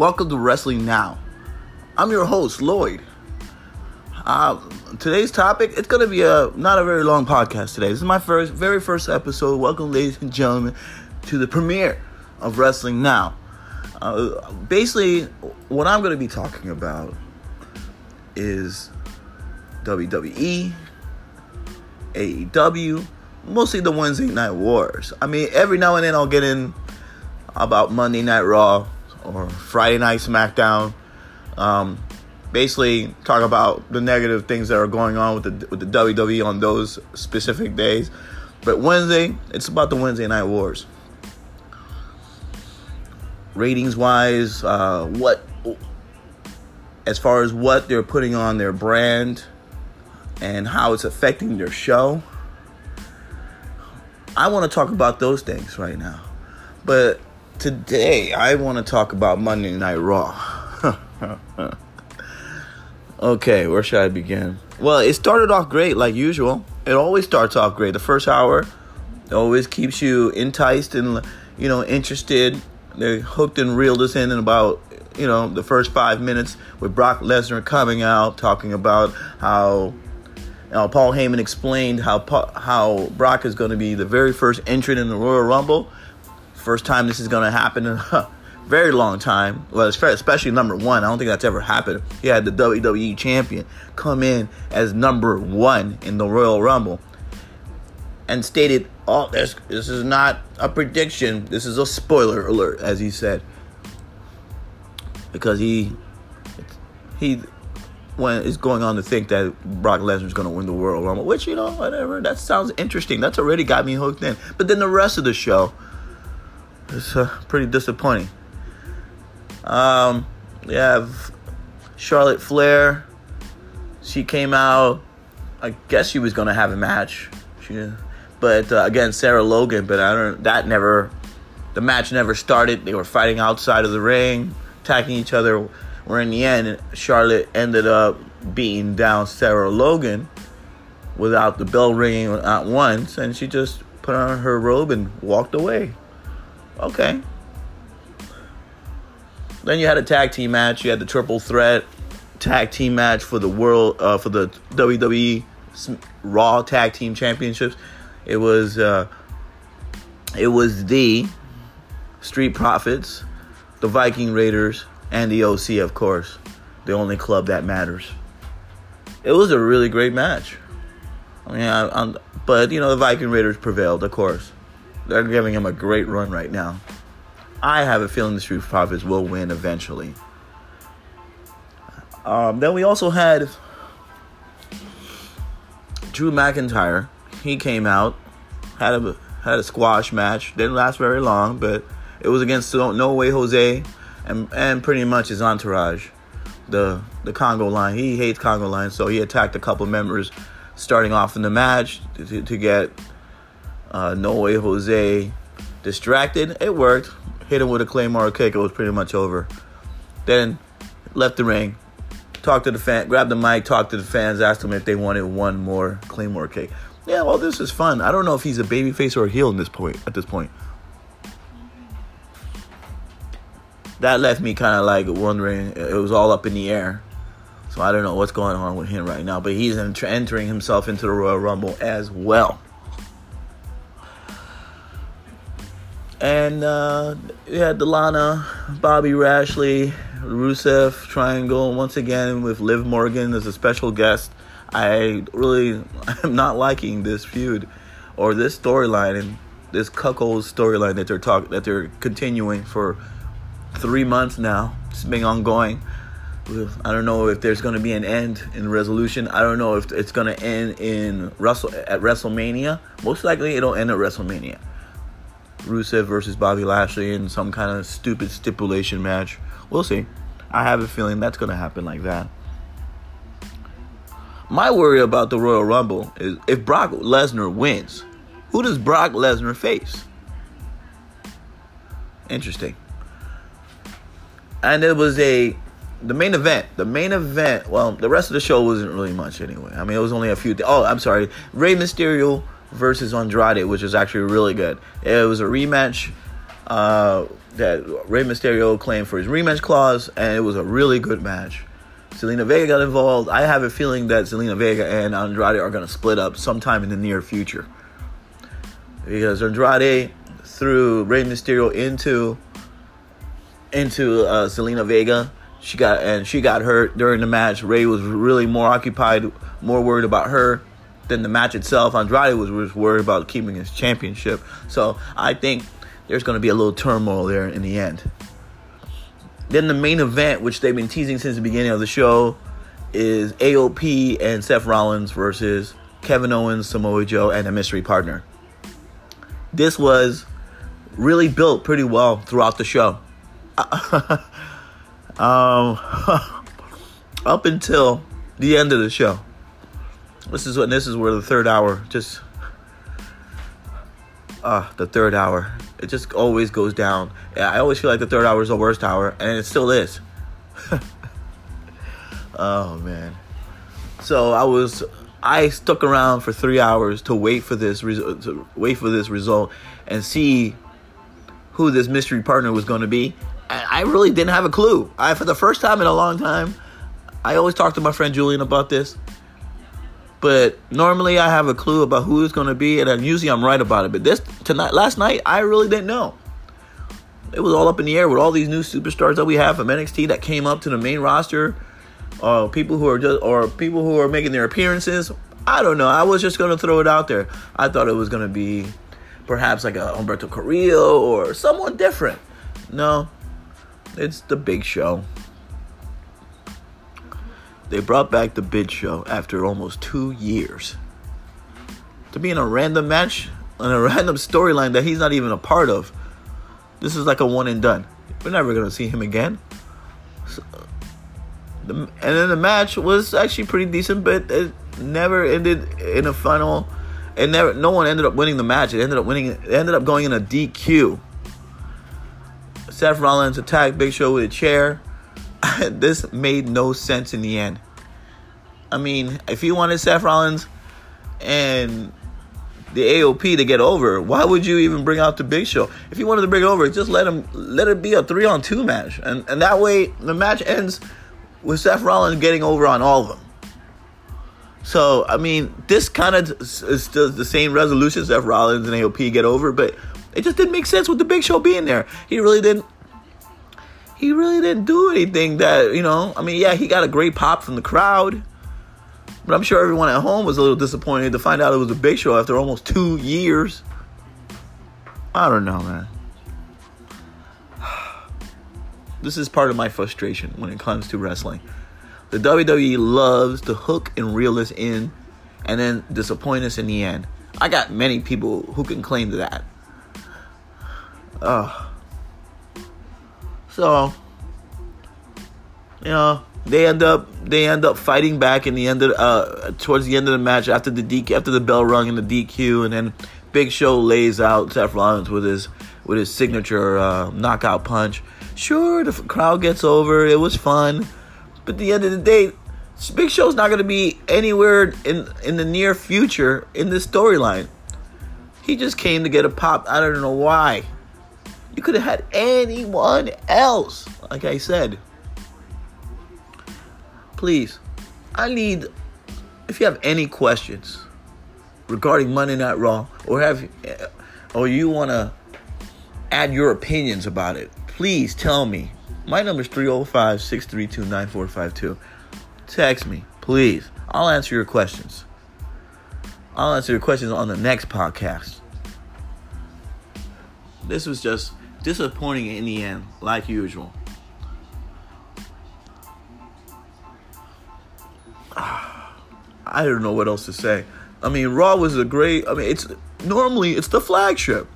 Welcome to Wrestling Now. I'm your host, Lloyd. Uh, today's topic, it's going to be a not a very long podcast today. This is my first, very first episode. Welcome, ladies and gentlemen, to the premiere of Wrestling Now. Uh, basically, what I'm going to be talking about is WWE, AEW, mostly the Wednesday Night Wars. I mean, every now and then I'll get in about Monday Night Raw or Friday Night SmackDown. Um, basically, talk about the negative things that are going on with the with the WWE on those specific days. But Wednesday, it's about the Wednesday Night Wars. Ratings wise, uh, what as far as what they're putting on their brand and how it's affecting their show. I want to talk about those things right now. But today, I want to talk about Monday Night Raw. okay, where should I begin? Well, it started off great, like usual. It always starts off great. The first hour always keeps you enticed and you know interested. They hooked and reeled us in in about you know the first five minutes with Brock Lesnar coming out talking about how you Paul Heyman explained how how Brock is going to be the very first entrant in the Royal Rumble. First time this is going to happen in a very long time. Well, especially number one. I don't think that's ever happened. He had the WWE champion come in as number one in the Royal Rumble and stated, "Oh, this this is not a prediction. This is a spoiler alert," as he said, because he he when is going on to think that Brock Lesnar is going to win the World Rumble, which you know, whatever. That sounds interesting. That's already got me hooked in. But then the rest of the show is uh, pretty disappointing. Um, you have Charlotte Flair. She came out. I guess she was to have a match. She, but uh, again, Sarah Logan. But I don't. That never. The match never started. They were fighting outside of the ring, attacking each other where in the end, Charlotte ended up beating down Sarah Logan without the bell ringing at once, and she just put on her robe and walked away. Okay. Then you had a tag team match. You had the triple threat tag team match for the world uh, for the WWE Raw Tag Team Championships. It was uh, it was the Street Profits, the Viking Raiders, and the OC, of course, the only club that matters. It was a really great match. I mean, I, but you know the Viking Raiders prevailed, of course. They're giving him a great run right now. I have a feeling the Street Profits will win eventually. Um, then we also had Drew McIntyre. He came out, had a had a squash match. Didn't last very long, but it was against No Way Jose and and pretty much his entourage, the the conga line. He hates conga line, so he attacked a couple members starting off in the match to, to get uh, No Way Jose distracted. It worked. Hit him with a claymore kick. It was pretty much over. Then left the ring, talked to the fan, grabbed the mic, talked to the fans, asked them if they wanted one more claymore kick. Yeah, well, this is fun. I don't know if he's a babyface or a heel in this point. At this point, that left me kind of like wondering. It was all up in the air. So I don't know what's going on with him right now. But he's entering himself into the Royal Rumble as well. And uh, had Delana, Bobby Lashley, Rusev Triangle once again with Liv Morgan as a special guest. I really am not liking this feud or this storyline and this cuckold storyline that they're talking that they're continuing for three months now. It's been ongoing. I don't know if there's going to be an end in resolution. I don't know if it's going to end in Russell at WrestleMania. Most likely, it'll end at WrestleMania. Rusev versus Bobby Lashley in some kind of stupid stipulation match. We'll see. I have a feeling that's going to happen like that. My worry about the Royal Rumble is if Brock Lesnar wins, who does Brock Lesnar face? Interesting and it was a the main event. The main event. Well, the rest of the show wasn't really much anyway. I mean, it was only a few. Th- oh, I'm sorry. Rey Mysterio versus Andrade, which was actually really good. It was a rematch uh, that Rey Mysterio claimed for his rematch clause, and it was a really good match. Zelina Vega got involved. I have a feeling that Zelina Vega and Andrade are going to split up sometime in the near future. Because Andrade threw Rey Mysterio into into uh, Zelina Vega. She got and she got hurt during the match. Rey was really more occupied, more worried about her than the match itself. Andrade was, was worried about keeping his championship. So I think there's going to be a little turmoil there in the end. Then the main event, which they've been teasing since the beginning of the show, is AOP and Seth Rollins versus Kevin Owens, Samoa Joe, and a mystery partner. This was really built pretty well throughout the show. um, up until the end of the show. This is what this is where the third hour just uh the third hour. It just always goes down. I always feel like the third hour is the worst hour, and it still is. oh man. So I was I stuck around for three hours to wait for this result to wait for this result and see who this mystery partner was going to be. I really didn't have a clue. I for the first time in a long time, I always talk to my friend Julian about this. But normally I have a clue about who it's going to be, and usually I'm right about it. But this tonight, last night, I really didn't know. It was all up in the air with all these new superstars that we have from NXT that came up to the main roster, uh, people who are just or people who are making their appearances. I don't know. I was just going to throw it out there. I thought it was going to be perhaps like a Humberto Carrillo or someone different. No, it's the Big Show. They brought back the Big Show after almost two years to be in a random match in a random storyline that he's not even a part of. This is like a one and done. We're never gonna see him again. So, the, and then the match was actually pretty decent, but it never ended in a final. And never, no one ended up winning the match. It ended up winning. It ended up going in a DQ. Seth Rollins attacked Big Show with a chair. this made no sense in the end. I mean, if you wanted Seth Rollins and the AOP to get over, why would you even bring out the Big Show? If you wanted to bring it over, just let him let it be a three on two match, and and that way the match ends with Seth Rollins getting over on all of them. So I mean, this kind of is still the same resolution: Seth Rollins and AOP get over, but it just didn't make sense with the Big Show being there. He really didn't he really didn't do anything that, you know, I mean, yeah, he got a great pop from the crowd. But I'm sure everyone at home was a little disappointed to find out it was a big show after almost two years. I don't know, man. This is part of my frustration when it comes to wrestling. The WWE loves to hook and reel us in and then disappoint us in the end. I got many people who can claim that. Ugh. So, you know, they end up they end up fighting back in the end of uh towards the end of the match after the DQ after the bell rung and the DQ and then Big Show lays out Seth Rollins with his with his signature uh, knockout punch. Sure, the crowd gets over. It was fun, but at the end of the day, Big Show's not going to be anywhere in in the near future in this storyline. He just came to get a pop. I don't know why. You could have had anyone else, like I said. Please, I need, if you have any questions regarding Monday Night Raw, or have, uh, or you want to add your opinions about it, please tell me. My number is 305 632 9452. Text me, please. I'll answer your questions. I'll answer your questions on the next podcast. This was just disappointing in the end, like usual. I don't know what else to say. I mean, Raw was a great. I mean, it's normally it's the flagship.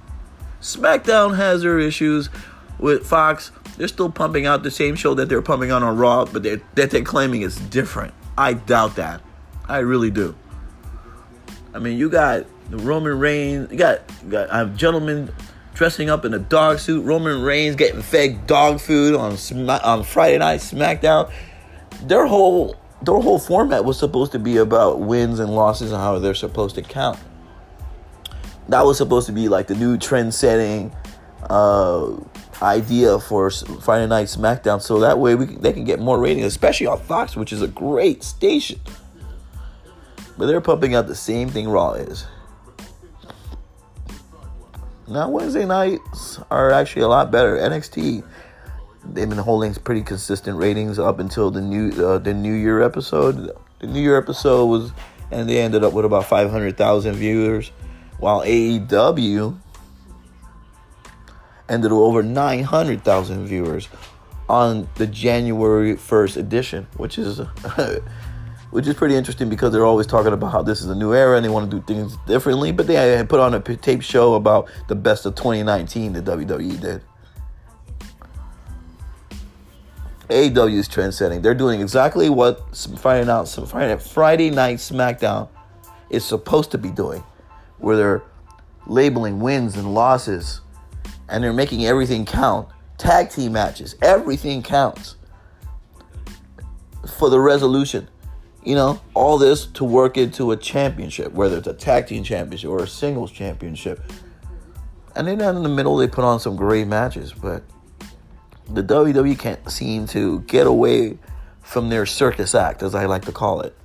SmackDown has their issues with Fox. They're still pumping out the same show that they're pumping out on Raw, but they're, that they're claiming is different. I doubt that. I really do. I mean, you got the Roman Reigns. You got you got uh, a gentleman dressing up in a dog suit. Roman Reigns getting fed dog food on on Friday night SmackDown. Their whole their whole format was supposed to be about wins and losses and how they're supposed to count. That was supposed to be like the new trend setting uh, idea for Friday Night SmackDown, so that way we they can get more ratings, especially on Fox, which is a great station. But they're pumping out the same thing Raw is. Now Wednesday nights are actually a lot better. NXT they've been holding pretty consistent ratings up until the new uh, the New Year episode. The New Year episode was, and they ended up with about five hundred thousand viewers, while AEW ended with over nine hundred thousand viewers on the January first edition, which is. which is pretty interesting because they're always talking about how this is a new era and they want to do things differently. But they put on a tape show about the best of 2019 that WWE did. AEW is trendsetting. They're doing exactly what Friday night, Friday, Friday night SmackDown is supposed to be doing, where they're labeling wins and losses, and they're making everything count. Tag team matches, everything counts for the resolution. You know, all this to work into a championship, whether it's a tag team championship or a singles championship. And then in the middle, they put on some great matches, but the WWE can't seem to get away from their circus act, as I like to call it.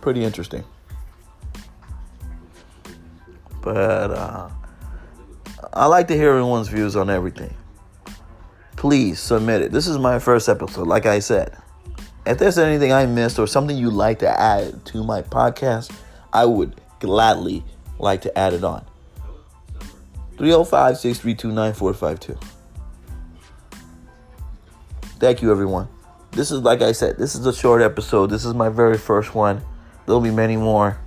Pretty interesting. But uh, I like to hear everyone's views on everything. Please submit it. This is my first episode, like I said. If there's anything I missed or something you'd like to add to my podcast, I would gladly like to add it on. 305 632 9452. Thank you, everyone. This is, like I said, this is a short episode. This is my very first one. There'll be many more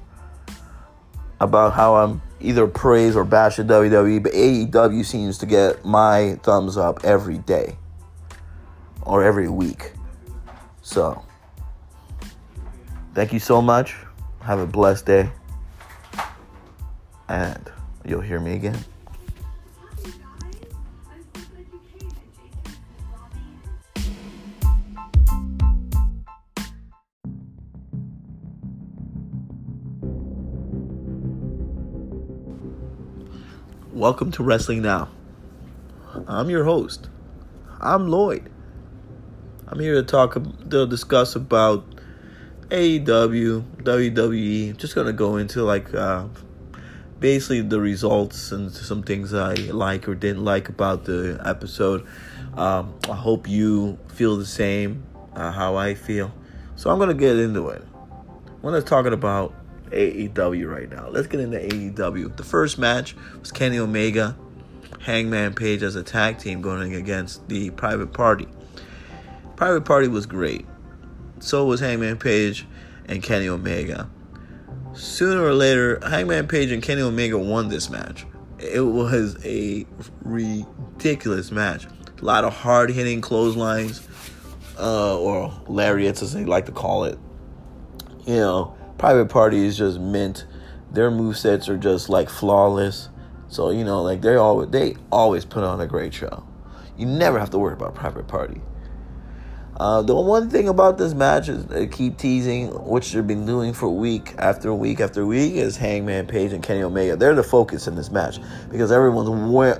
about how I'm either praise or bash at WWE, but AEW seems to get my thumbs up every day or every week. So, thank you so much. Have a blessed day. And you'll hear me again. Welcome to Wrestling Now. I'm your host. I'm Lloyd. I'm here to talk, to discuss about AEW, WWE. Just gonna go into like uh, basically the results and some things I like or didn't like about the episode. Um, I hope you feel the same uh, how I feel. So I'm gonna get into it. When I'm talking about AEW right now. Let's get into AEW. The first match was Kenny Omega, Hangman Page as a tag team going against the Private Party. Private Party was great. So was Hangman Page and Kenny Omega. Sooner or later, Hangman Page and Kenny Omega won this match. It was a ridiculous match. A lot of hard hitting clotheslines, uh, or lariats as they like to call it. You know, Private Party is just mint. Their move sets are just like flawless. So you know, like they always they always put on a great show. You never have to worry about Private Party. Uh, the one thing about this match is they keep teasing, which they've been doing for week after week after week, is Hangman Page and Kenny Omega. They're the focus in this match because everyone's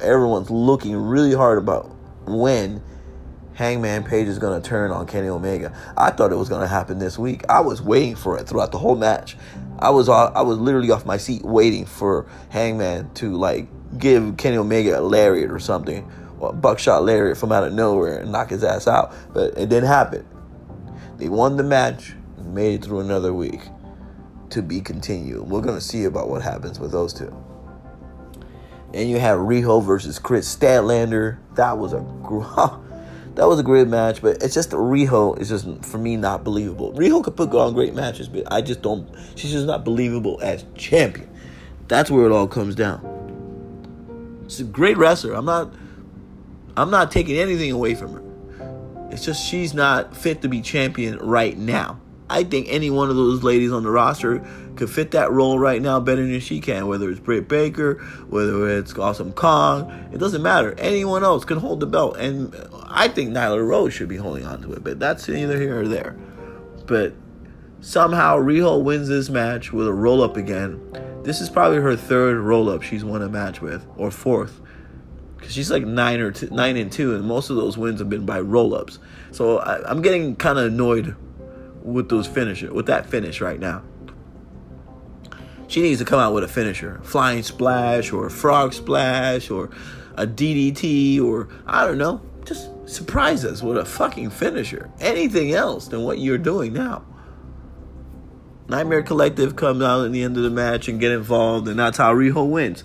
everyone's looking really hard about when Hangman Page is going to turn on Kenny Omega. I thought it was going to happen this week. I was waiting for it throughout the whole match. I was I was literally off my seat waiting for Hangman to like give Kenny Omega a lariat or something, or a buckshot lariat from out of nowhere and knock his ass out. But it didn't happen. They won the match, made it through another week to be continued. We're gonna see about what happens with those two. And you have Riho versus Kris Statlander. That was a that was a great match, but it's just Riho is just for me not believable. Riho could put on great matches, but I just don't. She's just not believable as champion. That's where it all comes down. She's a great wrestler. I'm not. I'm not taking anything away from her. It's just she's not fit to be champion right now. I think any one of those ladies on the roster could fit that role right now better than she can. Whether it's Britt Baker, whether it's Awesome Kong, it doesn't matter. Anyone else can hold the belt, and I think Nyla Rose should be holding on to it. But that's neither here or there. But somehow Riho wins this match with a roll up again. This is probably her third roll up she's won a match with, or fourth. Cause she's like nine or nine and two, and most of those wins have been by roll ups. So I, I'm getting kind of annoyed with those finisher, with that finish right now. She needs to come out with a finisher, flying splash or frog splash or a DDT or I don't know, just surprise us with a fucking finisher. Anything else than what you're doing now. Nightmare Collective comes out at the end of the match and get involved, and that's how Riho wins.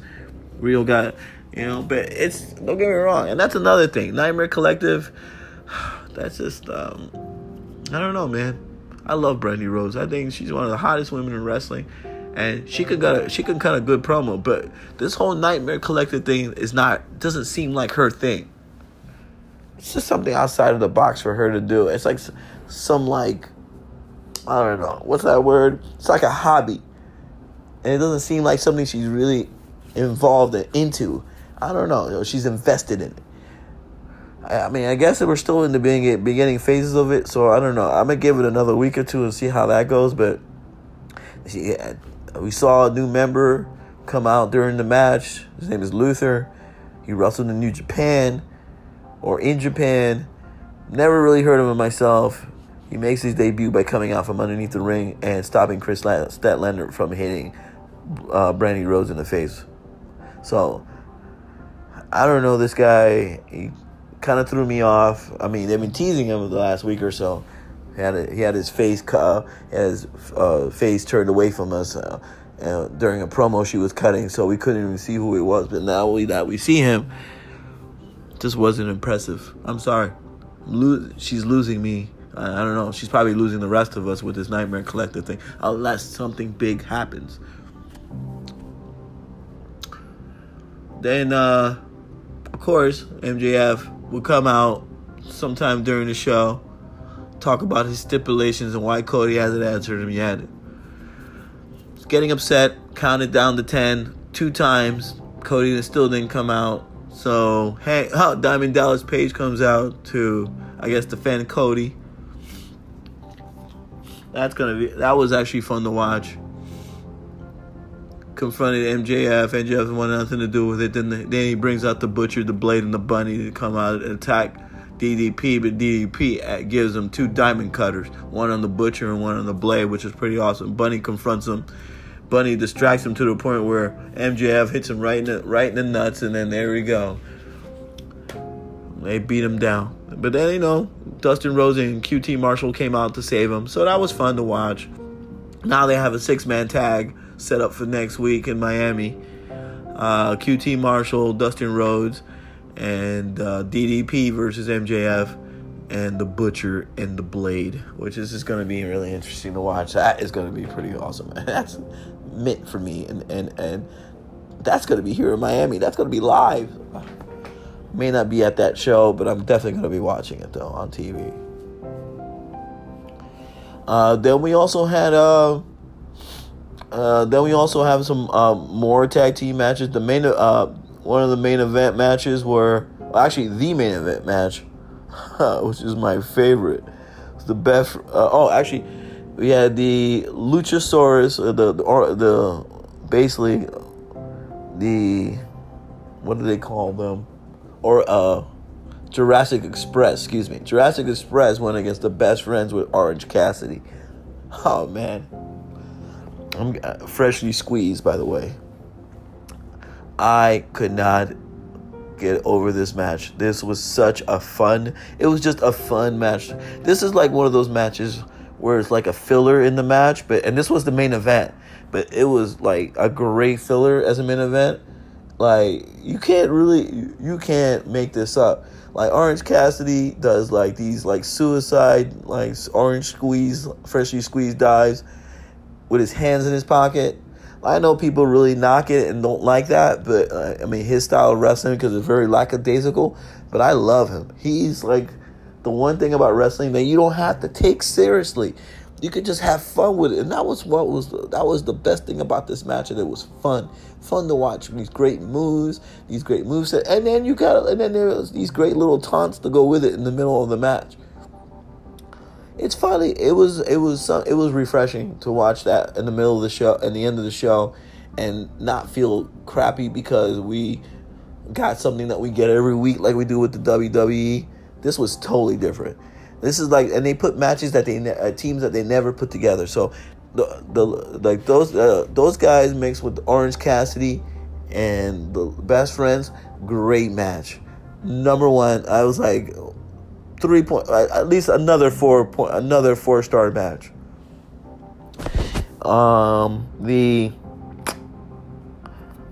Riho got, you know, but it's don't get me wrong, and that's another thing. Nightmare Collective, that's just, um, I don't know, man. I love Brandi Rhodes. I think she's one of the hottest women in wrestling, and she could got a, she can cut a good promo. But this whole Nightmare Collective thing is not doesn't seem like her thing. It's just something outside of the box for her to do. It's like some like I don't know. What's that word? It's like a hobby. And it doesn't seem like something she's really involved into. I don't know. She's invested in it. I, mean, I guess we're still in the beginning, beginning phases of it, so I don't know. I'm to give it another week or two and see how that goes. But she, we saw a new member come out during the match. His name is Luther. He wrestled in New Japan or in Japan. Never really heard of him myself. He makes his debut by coming out from underneath the ring and stopping Kris Statlander from hitting uh, Brandi Rhodes in the face. So, I don't know this guy. He kind of threw me off. I mean, they've been teasing him the last week or so. He had a, he had his face cut, his uh, face turned away from us uh, uh, during a promo she was cutting, so we couldn't even see who it was. But now that we see him, just wasn't impressive. I'm sorry, Lo- she's losing me I, I don't know. She's probably losing the rest of us with this Nightmare Collective thing, unless something big happens. Then, uh, of course, MJF will come out sometime during the show, talk about his stipulations and why Cody hasn't answered him yet. He's getting upset, counted down to 10 two times. Cody still didn't come out. So, hey, oh, Diamond Dallas Page comes out to, I guess, defend Cody. That's gonna be that was actually fun to watch. Confronted MJF. MJF wanted nothing to do with it. Then, the, then he brings out the butcher, the blade, and the bunny to come out and attack DDP. But DDP gives him two diamond cutters, one on the butcher and one on the blade, which is pretty awesome. Bunny confronts him. Bunny distracts him to the point where MJF hits him right in the, right in the nuts, and then there we go. They beat him down. But then, you know, Dustin Rhodes and QT Marshall came out to save him. So that was fun to watch. Now they have a six man tag set up for next week in Miami. Uh, QT Marshall, Dustin Rhodes, and uh, DDP versus MJF, and the Butcher and the Blade, which is just going to be really interesting to watch. That is going to be pretty awesome. That's meant for me, and and and that's going to be here in Miami. That's going to be live. May not be at that show, but I'm definitely going to be watching it though on TV. Uh, then we also had uh, uh, then we also have some uh, more tag team matches. The main uh, one of the main event matches were well, actually the main event match, which is my favorite. The best. Uh, oh, actually, we had the Luchasaurus, uh, the the, the basically the what do they call them? or uh, Jurassic Express, excuse me. Jurassic Express went against the best friends with Orange Cassidy. Oh man. I'm uh, freshly squeezed, by the way. I could not get over this match. This was such a fun. It was just a fun match. This is like one of those matches where it's like a filler in the match, but and this was the main event, but it was like a great filler as a main event. Like you can't really you can't make this up. Like Orange Cassidy does like these like suicide like orange squeeze freshly squeezed dives with his hands in his pocket. I know people really knock it and don't like that, but uh, I mean his style of wrestling because it's very lackadaisical. But I love him. He's like the one thing about wrestling that you don't have to take seriously you could just have fun with it. And that was what was that was the best thing about this match, and it was fun, fun to watch. These great moves, these great moves, and then you got and then there was these great little taunts to go with it in the middle of the match. It's funny. It was it was it was refreshing to watch that in the middle of the show, in the end of the show, and not feel crappy because we got something that we get every week like we do with the WWE. This was totally different. This is like, and they put matches that they uh, teams that they never put together. So the the like those uh, those guys mixed with Orange Cassidy and the best friends, great match. Number one, I was like three point, at least another four point, another four star match. Um, the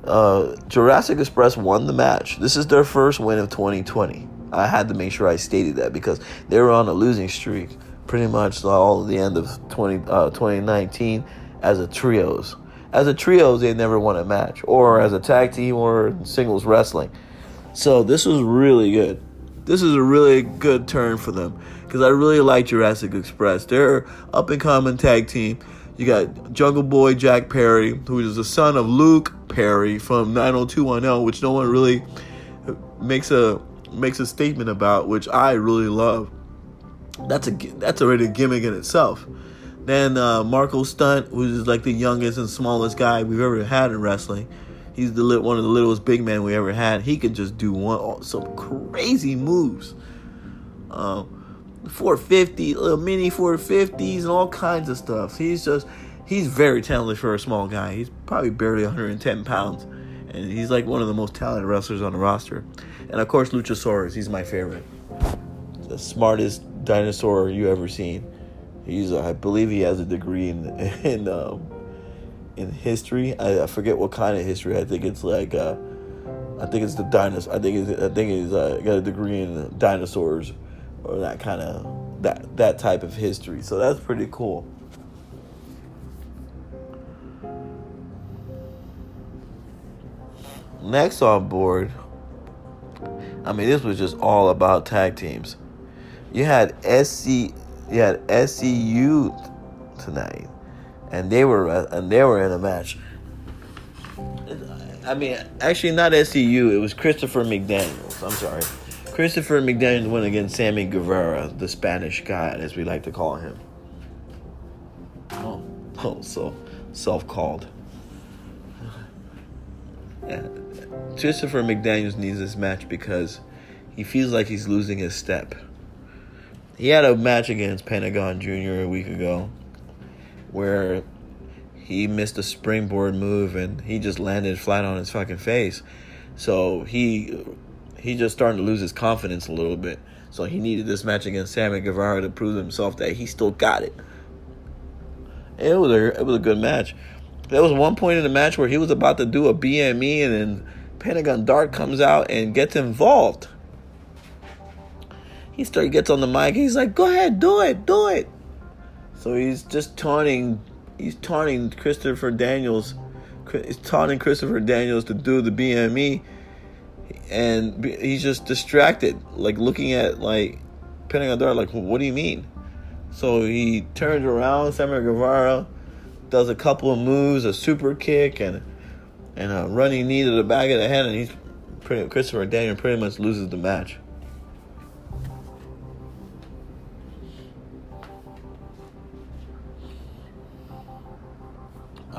uh, Jurassic Express won the match. This is their first win of 2020. I had to make sure I stated that because they were on a losing streak pretty much all the end of 20, uh, 2019 as a trios. As a trios, they never won a match, or as a tag team, or singles wrestling. So this was really good. This is a really good turn for them because I really like Jurassic Express. They're up and coming tag team. You got Jungle Boy Jack Perry, who is the son of Luke Perry from 90210, which no one really makes a makes a statement about, which I really love. That's a that's already a gimmick in itself. Then uh, Marko Stunt, who's like the youngest and smallest guy we've ever had in wrestling. He's the one of the littlest big men we ever had. He could just do one some crazy moves. Uh, 450, little mini 450s, and all kinds of stuff. He's just he's very talented for a small guy. He's probably barely 110 pounds, and he's like one of the most talented wrestlers on the roster. And of course, Luchasaurus. He's my favorite. The smartest dinosaur you ever seen. He's, uh, I believe, he has a degree in in um, in history. I, I, forget what kind of history. I think it's like, uh, I think it's the dinosaur. I think it's, I think he's uh, got a degree in dinosaurs, or that kind of that that type of history. So that's pretty cool. Next on board, I mean, this was just all about tag teams. You had SC, you had SCU tonight, and they were uh, and they were in a match. I mean, actually, not SCU. It was Christopher McDaniel's. I'm sorry, Christopher McDaniel's went against Sammy Guevara, the Spanish God, as we like to call him. Oh, oh, so self-called. Yeah. Christopher McDaniel's needs this match because he feels like he's losing his step. He had a match against Pentagon Jr. a week ago where he missed a springboard move and he just landed flat on his fucking face. So he he just starting to lose his confidence a little bit. So he needed this match against Sammy Guevara to prove himself that he still got it. It was a it was a good match. There was one point in the match where he was about to do a BME and then Pentagon Dark comes out and gets involved. He starts gets on the mic. He's like, "Go ahead, do it, do it." So he's just taunting. He's taunting Christopher Daniels. He's taunting Christopher Daniels to do the BME, and he's just distracted, like looking at like Pentagon Dark. Like, what do you mean? So he turns around. Sammy Guevara does a couple of moves, a super kick, and and a running knee to the back of the head, and he's pretty, Christopher Daniel pretty much loses the match.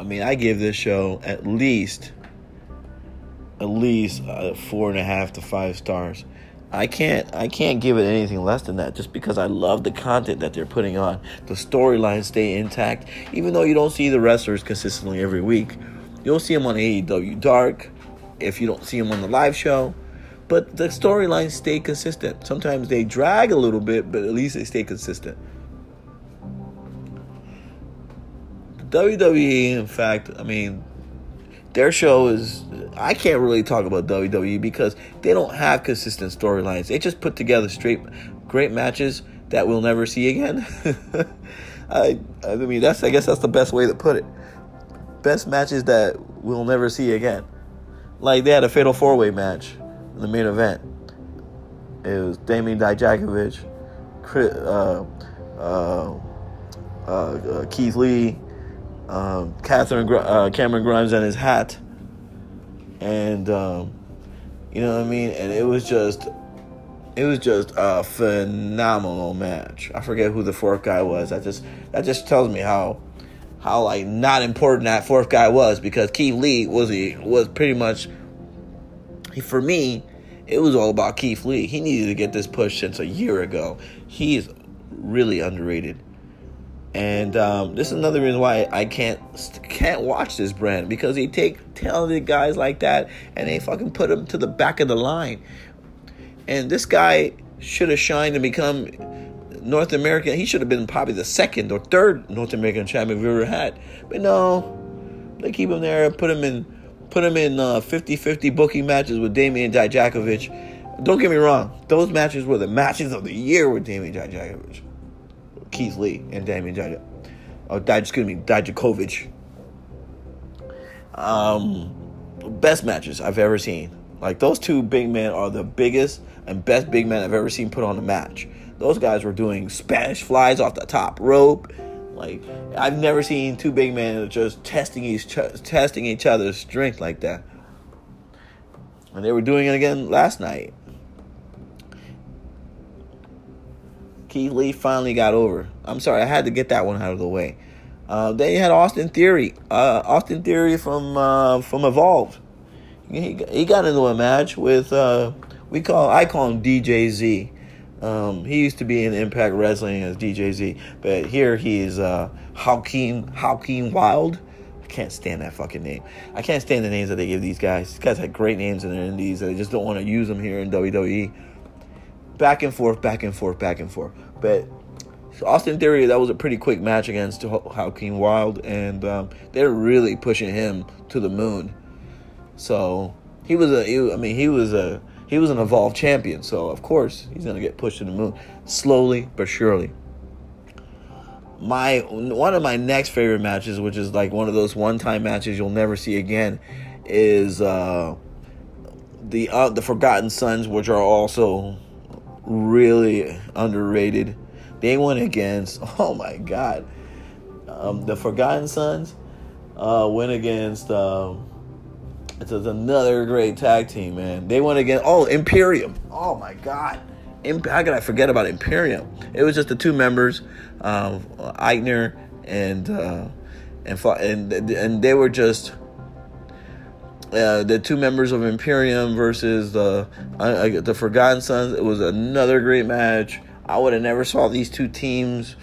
I mean, I give this show at least, at least uh, four and a half to five stars. I can't, I can't give it anything less than that, just because I love the content that they're putting on. The storylines stay intact, even though you don't see the wrestlers consistently every week. You'll see them on AEW Dark if you don't see them on the live show. But the storylines stay consistent. Sometimes they drag a little bit, but at least they stay consistent. WWE, in fact, I mean, their show is. I can't really talk about WWE because they don't have consistent storylines. They just put together straight, great matches that we'll never see again. I, I mean, that's. I guess that's the best way to put it best matches that we'll never see again. Like they had a fatal four way match in the main event. It was Damien Dijakovic, uh, uh, uh, Keith Lee, um, Catherine uh, Cameron Grimes and his hat, and um, you know what I mean. And it was just, it was just a phenomenal match. I forget who the fourth guy was. That just that just tells me how how like not important that fourth guy was because Keith Lee was he was pretty much for me it was all about Keith Lee. He needed to get this push since a year ago. He is really underrated. And um, this is another reason why I can't can't watch this brand because they take talented guys like that and they fucking put them to the back of the line. And this guy should have shined and become North American. He should have been probably the second or third North American champion we've ever had. But no, they keep him there, put him in, put him in uh, 50-50 booking matches with Damien Dijakovic. Don't get me wrong; those matches were the matches of the year with Damien Dijakovic. Keith Lee and Damien Daj- oh, Daj- excuse me, Dijakovic. Um, best matches I've ever seen. Like those two big men are the biggest and best big men I've ever seen put on a match. Those guys were doing Spanish flies off the top rope. Like I've never seen two big men just testing each testing each other's strength like that. And they were doing it again last night. Keith Lee finally got over. I'm sorry, I had to get that one out of the way. Uh, then you had Austin Theory. Uh, Austin Theory from uh, from Evolve. He, he got into a match with uh, we call I call him DJZ. Um, he used to be in Impact Wrestling as DJZ, but here he is uh, Joaquin Joaquin Wilde. I can't stand that fucking name. I can't stand the names that they give these guys. These guys had great names in their indies. They just don't want to use them here in WWE back and forth, back and forth, back and forth. But Austin Theory, that was a pretty quick match against Joaquin Wilde, and um, they're really pushing him to the moon. So he was a, he, I mean, he was a, he was an evolved champion. So of course he's gonna get pushed to the moon, slowly but surely. My one of my next favorite matches, which is like one of those one-time matches you'll never see again, is uh, the uh, the Forgotten Sons, which are also really underrated. They went against, oh my God, um, the Forgotten Sons uh, went against, um, it's another great tag team, man. They went against, oh, Imperium. Oh my God. Imp- how could I forget about Imperium? It was just the two members, um, Aichner and, uh, and, and, and they were just uh, the two members of Imperium versus the uh, the Forgotten Sons. It was another great match. I would have never saw these two teams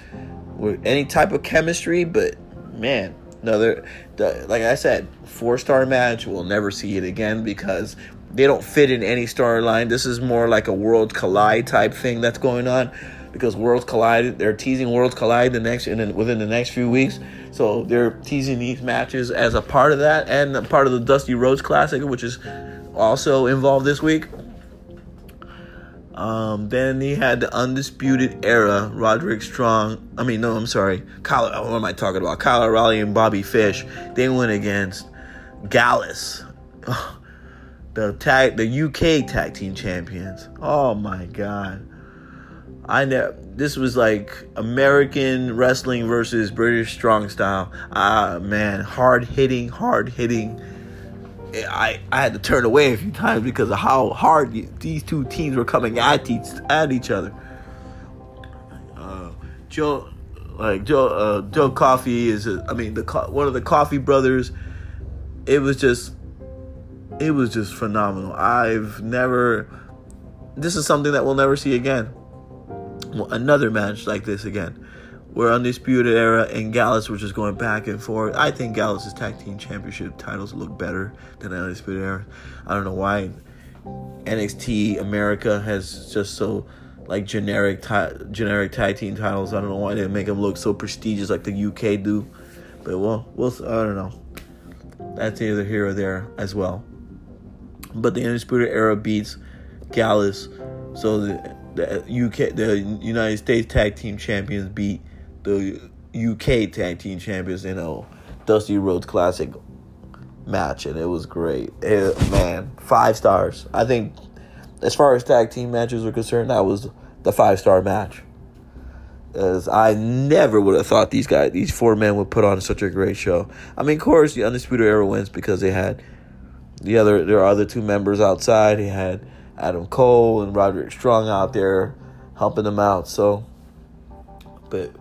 with any type of chemistry, but man, another the, like I said, four star match. We'll never see it again because they don't fit in any storyline. This is more like a World Collide type thing that's going on because Worlds Collide. They're teasing Worlds Collide the next in within the next few weeks. So they're teasing these matches as a part of that and part of the Dusty Rhodes Classic, which is also involved this week. Um, then he had the Undisputed Era, Roderick Strong. I mean, no, I'm sorry. Kyle, what am I talking about? Kyle O'Reilly and Bobby Fish. They went against Gallus, the tag, the UK Tag Team Champions. Oh my God. I know this was like American wrestling versus British strong style. Ah, man, hard hitting, hard hitting. I I had to turn away a few times because of how hard these two teams were coming at each at each other. Uh, Joe, like Joe, uh, Joe Coffey is, a, I mean, the one of the Coffey brothers. It was just, it was just phenomenal. I've never. This is something that we'll never see again another match like this again. Where Undisputed Era and Gallus were just going back and forth. I think Gallus' tag team championship titles look better than Undisputed Era. I don't know why NXT America has just so like generic generic tag team titles. I don't know why they make them look so prestigious like the UK do. But well, we'll I don't know. That's either here or there as well. But the Undisputed Era beats Gallus, so the the UK, the United States Tag Team Champions beat the UK Tag Team Champions in a Dusty Rhodes Classic match, and it was great. It, man, five stars. I think, as far as tag team matches are concerned, that was the five star match. As I never would have thought these guys, these four men, would put on such a great show. I mean, of course, the Undisputed Era wins because they had the other. There are other two members outside. He had Adam Cole and Roderick Strong out there helping them out. So, but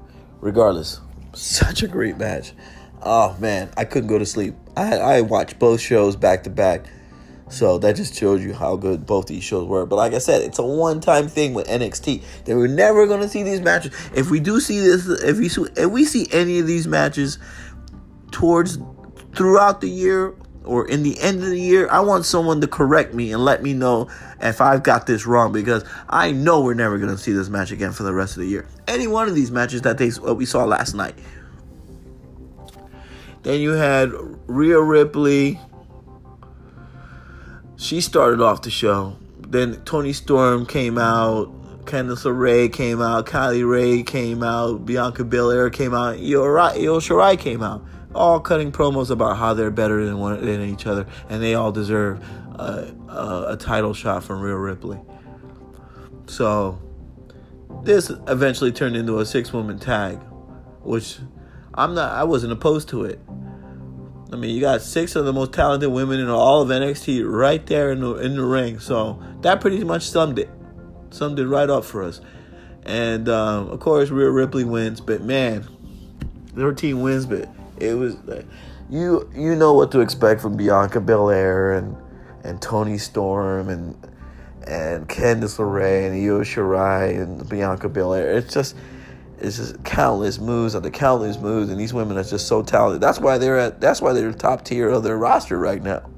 regardless, such a great match. Oh man, I couldn't go to sleep. I I watched both shows back to back. So that just shows you how good both these shows were. But like I said, it's a one-time thing with NXT. That we're never gonna see these matches. If we do see this, if we if we see any of these matches towards throughout the year or in the end of the year, I want someone to correct me and let me know if I've got this wrong because I know we're never gonna see this match again for the rest of the year. Any one of these matches that they what we saw last night. Then you had Rhea Ripley she started off the show. Then Toni Storm came out, Candice LeRae came out, Kylie Rae came out, Bianca Belair came out, Io Shirai came out. All cutting promos about how they're better than one than each other, and they all deserve a, a, a title shot from Rhea Ripley. So this eventually turned into a six woman tag, which I'm not. I wasn't opposed to it. I mean, you got six of the most talented women in all of NXT right there in the in the ring. So that pretty much summed it, summed it right up for us. And um, of course, Rhea Ripley wins, but man, their team wins. But it was you you know what to expect from Bianca Belair and and Toni Storm and and Candice LeRae and Io Shirai and Bianca Belair. It's just it's just countless moves after countless moves, and these women are just so talented. That's why they're at. That's why they're top tier of their roster right now.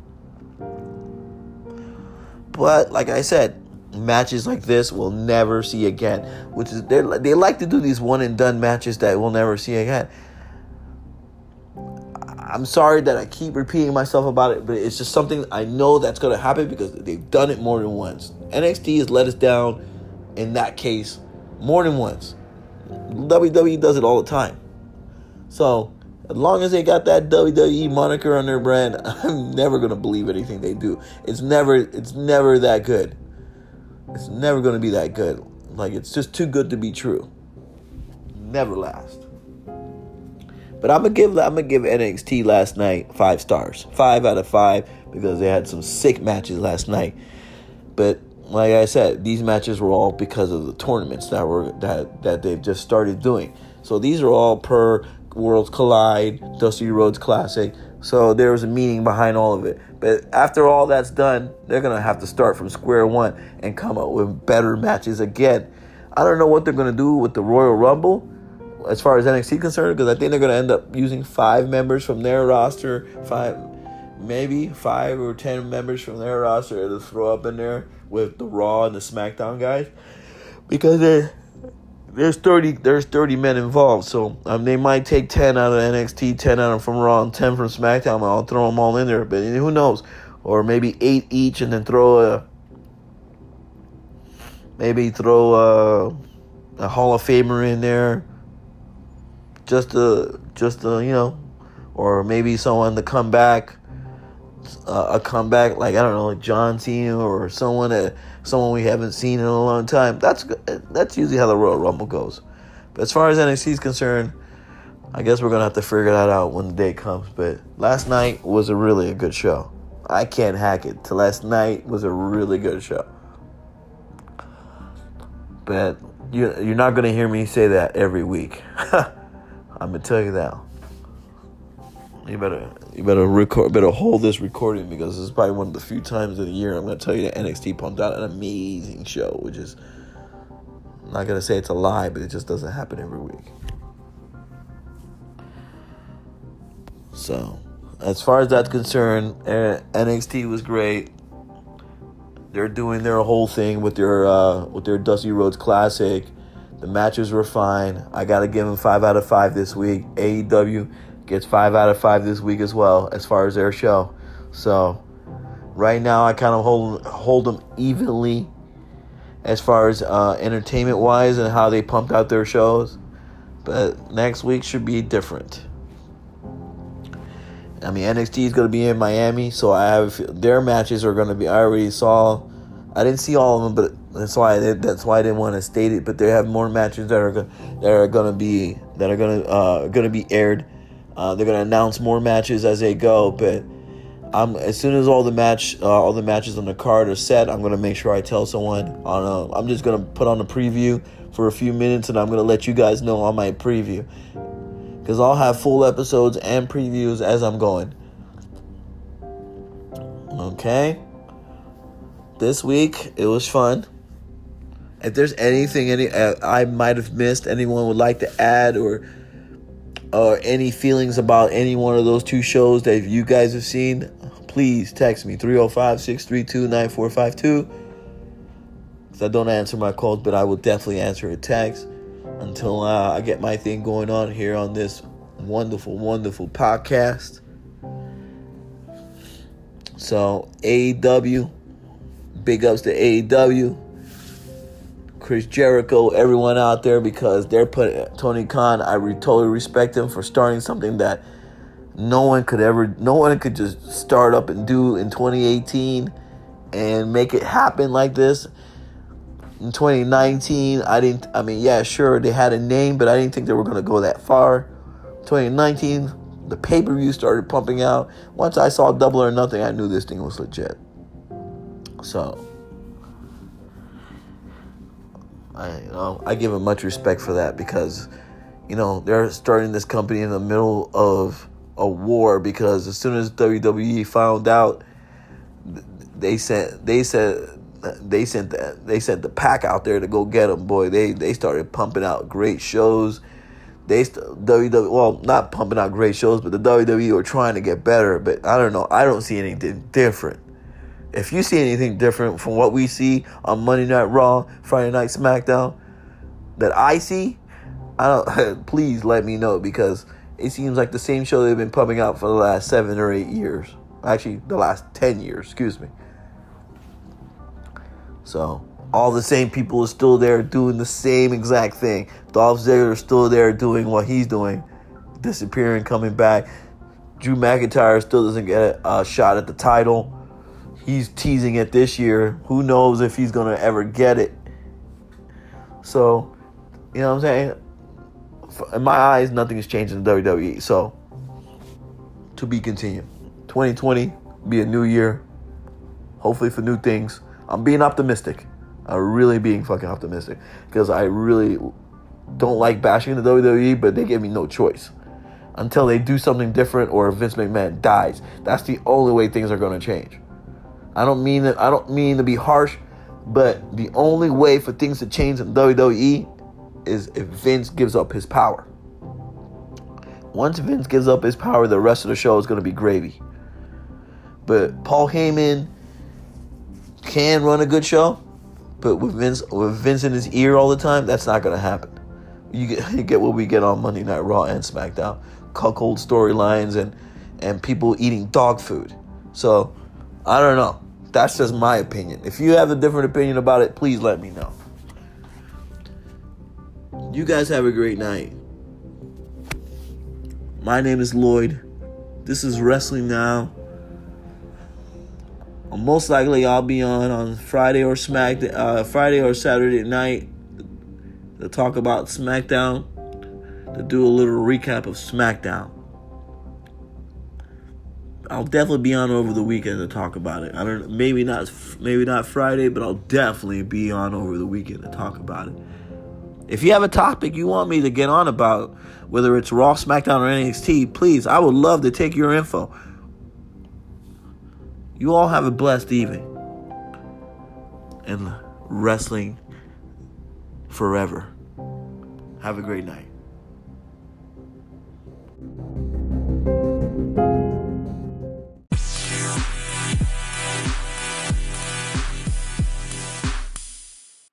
But like I said, matches like this we'll never see again. Which is they they like to do these one and done matches that we'll never see again. I'm sorry that I keep repeating myself about it, but it's just something I know that's going to happen because they've done it more than once. NXT has let us down in that case more than once. WWE does it all the time. So, as long as they got that WWE moniker on their brand, I'm never gonna believe anything they do. It's never it's never that good. It's never gonna be that good. Like it's just too good to be true. Never last. But I'm gonna give I'm gonna give NXT last night five stars, five out of five because they had some sick matches last night. But like I said, these matches were all because of the tournaments that were that that they've just started doing. So these are all per Worlds Collide, Dusty Rhodes Classic. So there was a meaning behind all of it. But after all that's done, they're gonna have to start from square one and come up with better matches again. I don't know what they're gonna do with the Royal Rumble as far as NXT concerned, because I think they're gonna end up using five members from their roster, five maybe five or ten members from their roster to throw up in there with the Raw and the SmackDown guys. Because there's 30 there's 30 men involved so um, they might take 10 out of NXT 10 out of from Raw and 10 from SmackDown and I'll throw them all in there. But who knows? Or maybe 8 each and then throw a maybe throw a, a Hall of Famer in there just to just to you know or maybe someone to come back uh, a comeback like I don't know, like John Cena or someone that someone we haven't seen in a long time. That's that's usually how the Royal Rumble goes. But as far as NXT is concerned, I guess we're gonna have to figure that out when the day comes. But last night was a really a good show. I can't hack it. To last night was a really good show. But you you're not gonna hear me say that every week. I'm gonna tell you that. You better you better record better hold this recording because this is probably one of the few times of the year I'm gonna tell you that NXT pumped out an amazing show, which is I'm not gonna say it's a lie, but it just doesn't happen every week. So, as far as that's concerned, NXT was great. They're doing their whole thing with their uh, with their Dusty Rhodes Classic. The matches were fine. I gotta give them five out of five this week. AEW gets five out of five this week as well as far as their show. So right now I kind of hold hold them evenly as far as uh, entertainment wise and how they pumped out their shows. But next week should be different. I mean NXT is going to be in Miami, so I have their matches are going to be. I already saw. I didn't see all of them, but that's why did, that's why didn't want to state it. But they have more matches that are going that are to be that are to uh, to be aired uh, they're gonna announce more matches as they go, but I'm as soon as all the match, uh, all the matches on the card are set, I'm gonna make sure I tell someone. On a, I'm just gonna put on a preview for a few minutes, and I'm gonna let you guys know on my preview. because I'll have full episodes and previews as I'm going. Okay. This week it was fun. If there's anything any uh, I might have missed, anyone would like to add or or any feelings about any one of those two shows that you guys have seen, please text me 305 632 9452. Cuz I don't answer my calls, but I will definitely answer a text until uh, I get my thing going on here on this wonderful, wonderful podcast. So, AEW, big ups to AEW, Chris Jericho, everyone out there because they're putting Tony Khan. I re- totally respect him for starting something that no one could ever, no one could just start up and do in 2018 and make it happen like this in 2019, I didn't. I mean, yeah, sure, they had a name, but I didn't think they were going to go that far. 2019, the pay per view started pumping out. Once I saw Double or Nothing, I knew this thing was legit. So, I you know I give them much respect for that because, you know, they're starting this company in the middle of a war because as soon as WWE found out, they said they said they sent the, they sent the pack out there to go get them. Boy, they they started pumping out great shows. They WWE well not pumping out great shows, but the WWE were trying to get better. But I don't know. I don't see anything different. If you see anything different from what we see on Monday Night Raw, Friday Night SmackDown, that I see, I don't. please let me know because it seems like the same show they've been pumping out for the last seven or eight years. Actually, the last ten years. Excuse me. So all the same people are still there doing the same exact thing. Dolph Ziggler is still there doing what he's doing, disappearing, coming back. Drew McIntyre still doesn't get a shot at the title. He's teasing it this year. Who knows if he's gonna ever get it? So, you know what I'm saying? In my eyes, nothing has changed in the WWE. So, to be continued. 2020 be a new year. Hopefully for new things. I'm being optimistic. I'm really being fucking optimistic because I really don't like bashing the WWE, but they give me no choice until they do something different or Vince McMahon dies. That's the only way things are going to change. I don't mean that. I don't mean to be harsh, but the only way for things to change in WWE is if Vince gives up his power. Once Vince gives up his power, the rest of the show is going to be gravy. But Paul Heyman can run a good show, but with Vince with Vince in his ear all the time, that's not gonna happen. You get you get what we get on Monday Night Raw and SmackDown, cuckold storylines and and people eating dog food. So I don't know. That's just my opinion. If you have a different opinion about it, please let me know. You guys have a great night. My name is Lloyd. This is Wrestling Now most likely I'll be on on Friday or Smack uh, Friday or Saturday night to talk about SmackDown to do a little recap of SmackDown. I'll definitely be on over the weekend to talk about it. I don't maybe not maybe not Friday, but I'll definitely be on over the weekend to talk about it. If you have a topic you want me to get on about, whether it's Raw, SmackDown, or NXT, please, I would love to take your info. You all have a blessed evening. And wrestling forever. Have a great night.